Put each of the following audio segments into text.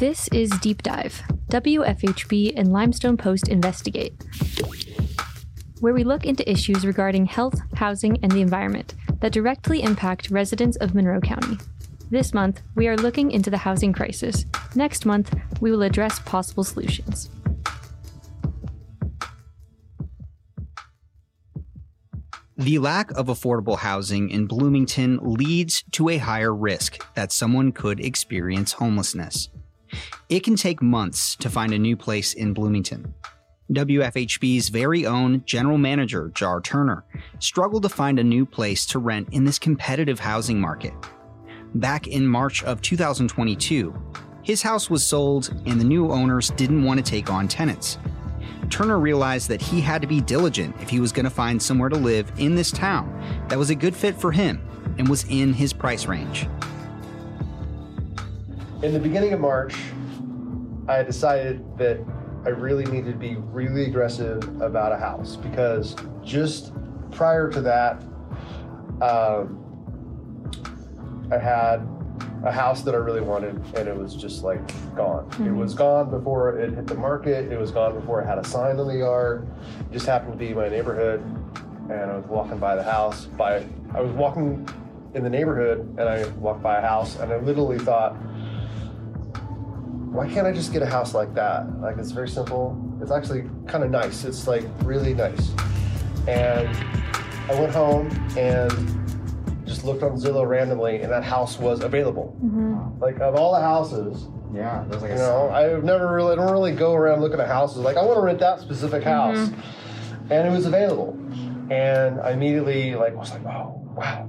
This is Deep Dive, WFHB and Limestone Post Investigate, where we look into issues regarding health, housing, and the environment that directly impact residents of Monroe County. This month, we are looking into the housing crisis. Next month, we will address possible solutions. The lack of affordable housing in Bloomington leads to a higher risk that someone could experience homelessness. It can take months to find a new place in Bloomington. WFHB's very own general manager, Jar Turner, struggled to find a new place to rent in this competitive housing market. Back in March of 2022, his house was sold and the new owners didn't want to take on tenants. Turner realized that he had to be diligent if he was going to find somewhere to live in this town that was a good fit for him and was in his price range. In the beginning of March, I decided that I really needed to be really aggressive about a house because just prior to that, um, I had a house that I really wanted, and it was just like gone. Mm-hmm. It was gone before it hit the market. It was gone before it had a sign on the yard. It just happened to be my neighborhood, and I was walking by the house. By I was walking in the neighborhood, and I walked by a house, and I literally thought, why can't I just get a house like that? Like it's very simple. It's actually kind of nice. It's like really nice. And I went home and just looked on Zillow randomly, and that house was available. Mm-hmm. Like of all the houses, yeah, there's like you know, I've never really, I don't really go around looking at houses. Like I want to rent that specific house, mm-hmm. and it was available, and I immediately like was like, oh wow,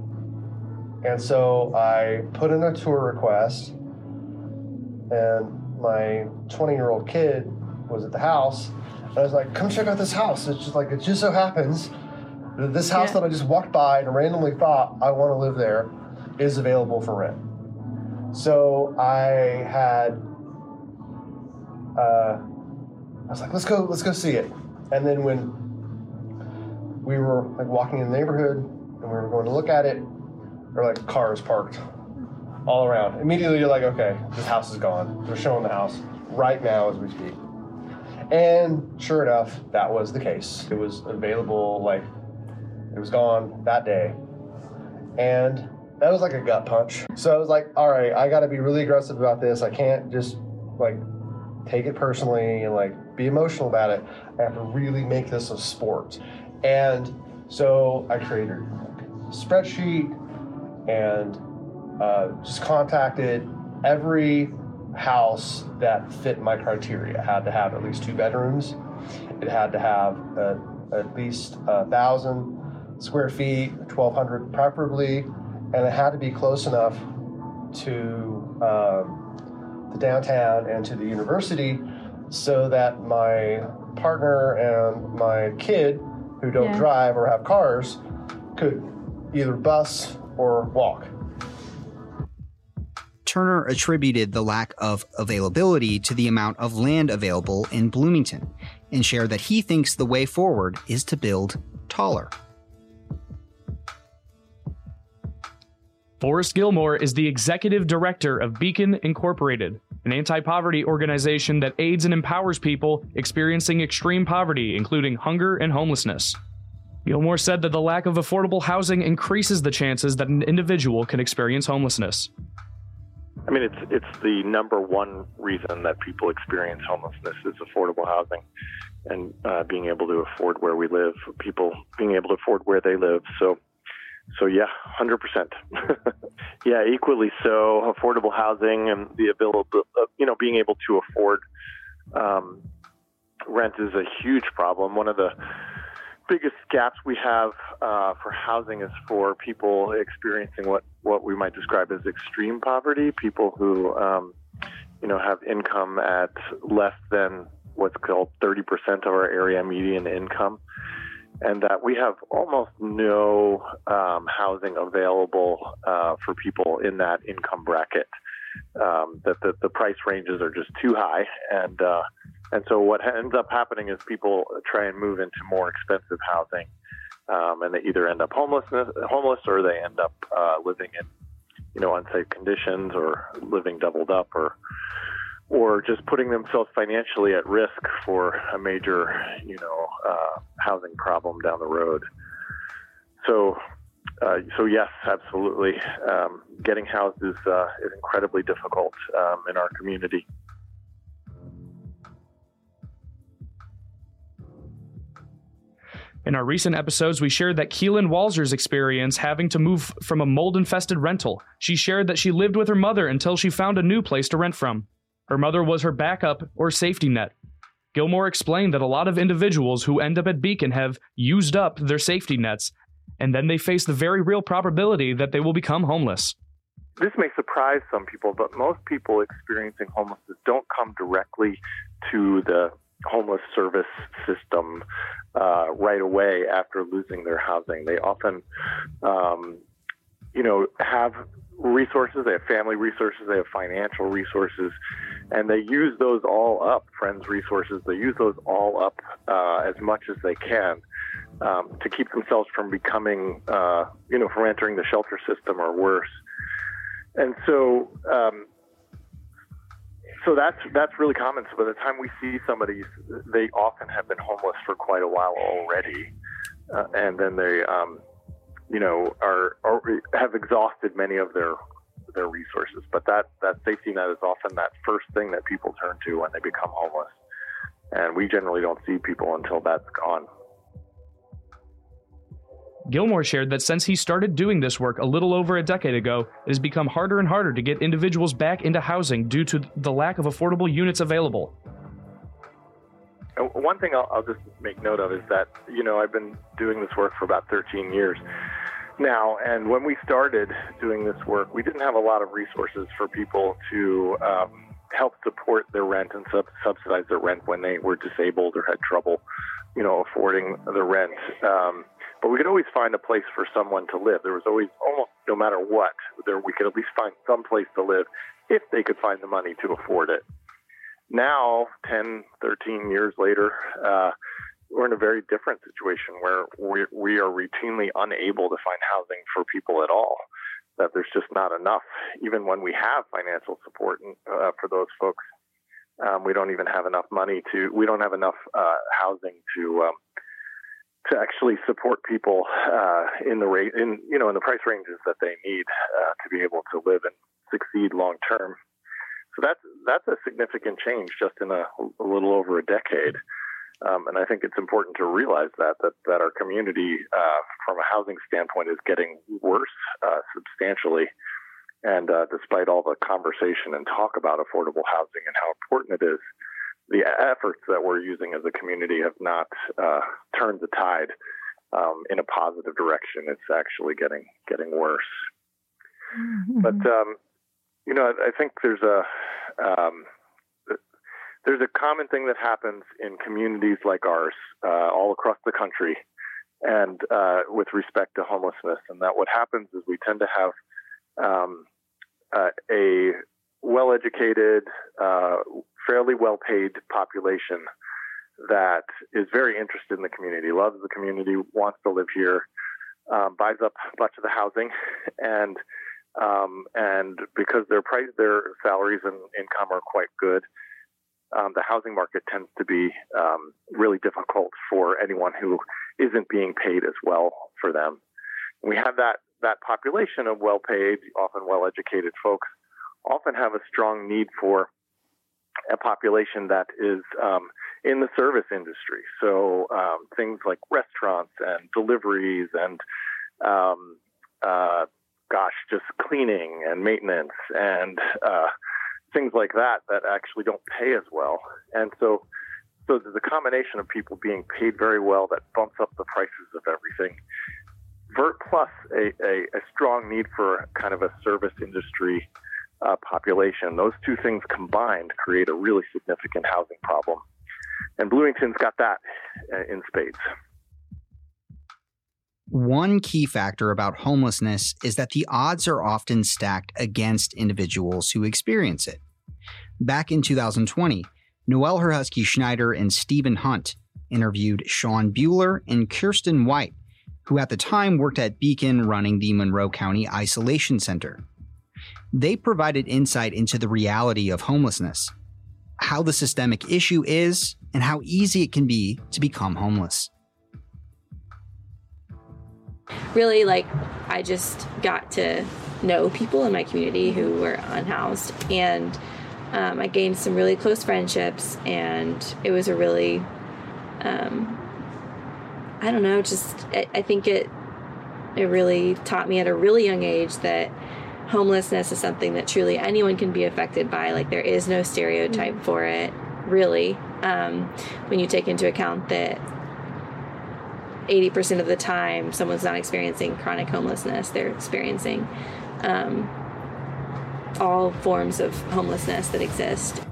and so I put in a tour request, and my 20 year old kid was at the house. And I was like, come check out this house. It's just like it just so happens that this house yeah. that I just walked by and randomly thought I want to live there is available for rent. So I had, uh, I was like, let's go, let's go see it. And then when we were like walking in the neighborhood and we were going to look at it, there were like cars parked all around. Immediately you're like, okay, this house is gone. They're showing the house right now as we speak. And sure enough, that was the case. It was available like it was gone that day. And that was like a gut punch. So I was like, all right, I got to be really aggressive about this. I can't just like take it personally and like be emotional about it. I have to really make this a sport. And so I created a spreadsheet and uh, just contacted every house that fit my criteria. It had to have at least two bedrooms. It had to have uh, at least a thousand square feet, 1,200 preferably, and it had to be close enough to um, the downtown and to the university so that my partner and my kid who don't yeah. drive or have cars could either bus or walk. Turner attributed the lack of availability to the amount of land available in Bloomington and shared that he thinks the way forward is to build taller. Forrest Gilmore is the executive director of Beacon Incorporated, an anti poverty organization that aids and empowers people experiencing extreme poverty, including hunger and homelessness. Gilmore said that the lack of affordable housing increases the chances that an individual can experience homelessness. I mean, it's it's the number one reason that people experience homelessness is affordable housing, and uh, being able to afford where we live. People being able to afford where they live. So so yeah, hundred percent. Yeah, equally so. Affordable housing and the ability, uh, you know, being able to afford um, rent is a huge problem. One of the biggest gaps we have uh, for housing is for people experiencing what what we might describe as extreme poverty. People who, um, you know, have income at less than what's called 30% of our area median income and that we have almost no um, housing available uh, for people in that income bracket. Um, that the, the price ranges are just too high, and uh, and so what ends up happening is people try and move into more expensive housing, um, and they either end up homeless, homeless, or they end up uh, living in you know unsafe conditions, or living doubled up, or or just putting themselves financially at risk for a major, you know, uh, housing problem down the road. So, uh, so yes, absolutely. Um, getting housed is, uh, is incredibly difficult um, in our community. In our recent episodes, we shared that Keelan Walzer's experience having to move from a mold infested rental. She shared that she lived with her mother until she found a new place to rent from. Her mother was her backup or safety net. Gilmore explained that a lot of individuals who end up at Beacon have used up their safety nets, and then they face the very real probability that they will become homeless. This may surprise some people, but most people experiencing homelessness don't come directly to the homeless service system uh, right away after losing their housing. They often, um, you know, have resources. They have family resources. They have financial resources, and they use those all up. Friends' resources. They use those all up uh, as much as they can um, to keep themselves from becoming, uh, you know, from entering the shelter system or worse. And so, um, so that's that's really common. So by the time we see somebody, they often have been homeless for quite a while already, uh, and then they, um, you know, are, are have exhausted many of their their resources. But that that safety net is often that first thing that people turn to when they become homeless, and we generally don't see people until that's gone. Gilmore shared that since he started doing this work a little over a decade ago, it has become harder and harder to get individuals back into housing due to the lack of affordable units available. One thing I'll, I'll, just make note of is that, you know, I've been doing this work for about 13 years now, and when we started doing this work, we didn't have a lot of resources for people to um, help support their rent and sub- subsidize their rent when they were disabled or had trouble, you know, affording the rent. Um, but we could always find a place for someone to live. There was always almost no matter what, there we could at least find some place to live if they could find the money to afford it. Now, 10, 13 years later, uh, we're in a very different situation where we, we are routinely unable to find housing for people at all. That there's just not enough, even when we have financial support uh, for those folks. Um, we don't even have enough money to. We don't have enough uh, housing to um, to actually support people uh, in the rate in you know in the price ranges that they need uh, to be able to live and succeed long term. So that's that's a significant change just in a, a little over a decade. Um, and I think it's important to realize that that, that our community, uh, from a housing standpoint, is getting worse uh, substantially. And uh, despite all the conversation and talk about affordable housing and how important it is, the efforts that we're using as a community have not uh, turned the tide um, in a positive direction. It's actually getting getting worse. Mm-hmm. But um, you know, I think there's a um, there's a common thing that happens in communities like ours, uh, all across the country, and uh, with respect to homelessness, and that what happens is we tend to have um, uh, a well-educated, uh, fairly well paid population that is very interested in the community, loves the community, wants to live here, um, buys up much of the housing, and um, and because their price, their salaries and income are quite good, um, the housing market tends to be um, really difficult for anyone who isn't being paid as well for them. We have that that population of well-paid, often well-educated folks, often have a strong need for a population that is um, in the service industry. So um, things like restaurants and deliveries and, um, uh, gosh, just cleaning and maintenance and uh, things like that that actually don't pay as well. And so, so there's a combination of people being paid very well that bumps up the prices of everything. Vert plus a, a, a strong need for kind of a service industry uh, population. Those two things combined create a really significant housing problem. And Bloomington's got that uh, in spades. One key factor about homelessness is that the odds are often stacked against individuals who experience it. Back in 2020, Noelle Herhusky Schneider and Stephen Hunt interviewed Sean Bueller and Kirsten White, who at the time worked at Beacon running the Monroe County Isolation Center. They provided insight into the reality of homelessness. how the systemic issue is and how easy it can be to become homeless. Really, like, I just got to know people in my community who were unhoused, and um, I gained some really close friendships, and it was a really, um, I don't know, just I, I think it it really taught me at a really young age that homelessness is something that truly anyone can be affected by. Like there is no stereotype mm-hmm. for it, really. Um, when you take into account that 80% of the time someone's not experiencing chronic homelessness, they're experiencing um, all forms of homelessness that exist.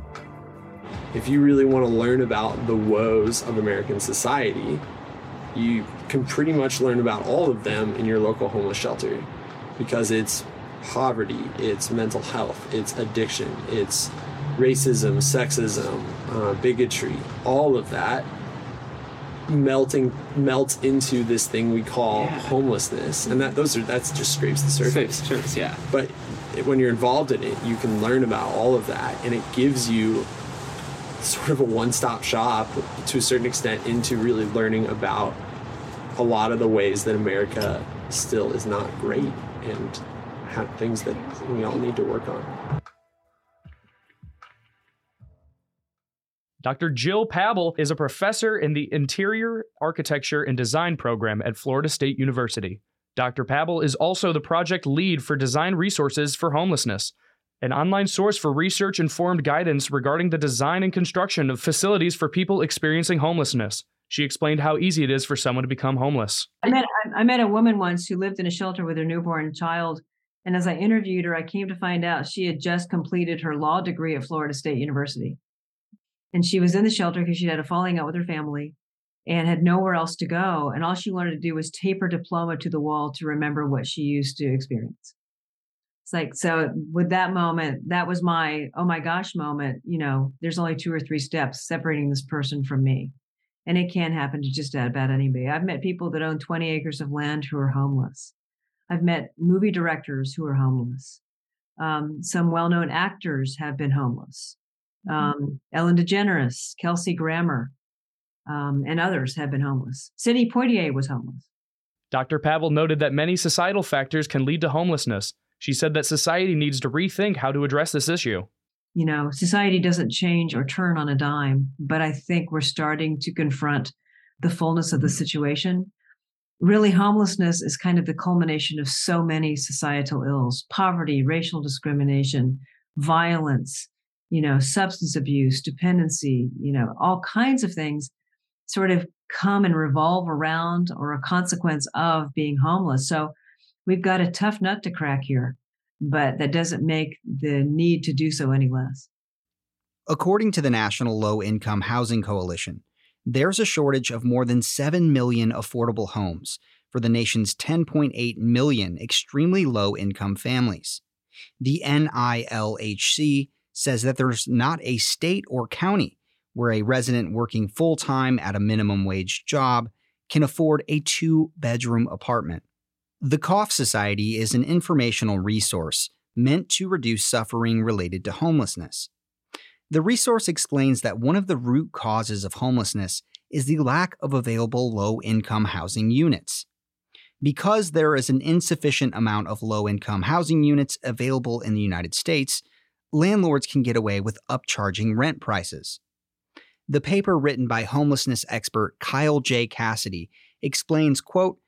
If you really want to learn about the woes of American society, you can pretty much learn about all of them in your local homeless shelter because it's poverty, it's mental health, it's addiction, it's racism, sexism, uh, bigotry, all of that melting melts into this thing we call yeah. homelessness. And that those are that's just scrapes the surface. Surface yeah. But when you're involved in it you can learn about all of that and it gives you sort of a one-stop shop to a certain extent into really learning about a lot of the ways that america still is not great and have things that we all need to work on. Dr. Jill Pable is a professor in the Interior Architecture and Design program at Florida State University. Dr. Pable is also the project lead for Design Resources for Homelessness, an online source for research informed guidance regarding the design and construction of facilities for people experiencing homelessness. She explained how easy it is for someone to become homeless. I met, I met a woman once who lived in a shelter with her newborn child and as I interviewed her, I came to find out she had just completed her law degree at Florida State University. And she was in the shelter because she had a falling out with her family and had nowhere else to go. And all she wanted to do was tape her diploma to the wall to remember what she used to experience. It's like, so with that moment, that was my, oh my gosh moment. You know, there's only two or three steps separating this person from me. And it can happen to just about anybody. I've met people that own 20 acres of land who are homeless. I've met movie directors who are homeless. Um, some well known actors have been homeless. Mm-hmm. Um, Ellen DeGeneres, Kelsey Grammer, um, and others have been homeless. Sidney Poitier was homeless. Dr. Pable noted that many societal factors can lead to homelessness. She said that society needs to rethink how to address this issue. You know, society doesn't change or turn on a dime, but I think we're starting to confront the fullness of the situation really homelessness is kind of the culmination of so many societal ills poverty racial discrimination violence you know substance abuse dependency you know all kinds of things sort of come and revolve around or a consequence of being homeless. So we've got a tough nut to crack here but that doesn't make the need to do so any less. According to the national low income housing coalition there's a shortage of more than 7 million affordable homes for the nation's 10.8 million extremely low income families. The NLIHC says that there's not a state or county where a resident working full time at a minimum wage job can afford a two bedroom apartment. The Cough Society is an informational resource meant to reduce suffering related to homelessness. The resource explains that one of the root causes of homelessness is the lack of available low income housing units. Because there is an insufficient amount of low income housing units available in the United States, landlords can get away with upcharging rent prices. The paper written by homelessness expert Kyle J. Cassidy explains, quote,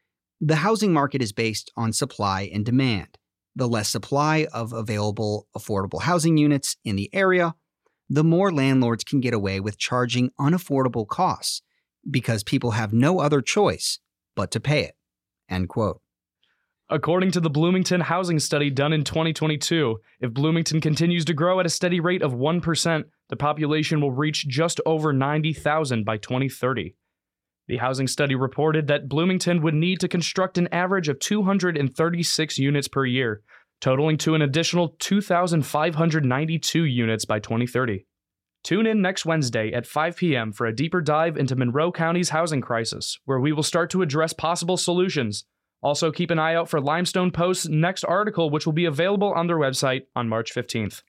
the housing market is based on supply and demand. The less supply of available affordable housing units in the area, the more landlords can get away with charging unaffordable costs because people have no other choice but to pay it. End quote. According to the Bloomington housing study done in 2022, if Bloomington continues to grow at a steady rate of 1%, the population will reach just over 90,000 by 2030. The housing study reported that Bloomington would need to construct an average of 236 units per year, totaling to an additional 2,592 units by 2030. Tune in next Wednesday at 5 p.m. for a deeper dive into Monroe County's housing crisis, where we will start to address possible solutions. Also, keep an eye out for Limestone Post's next article, which will be available on their website on March 15th.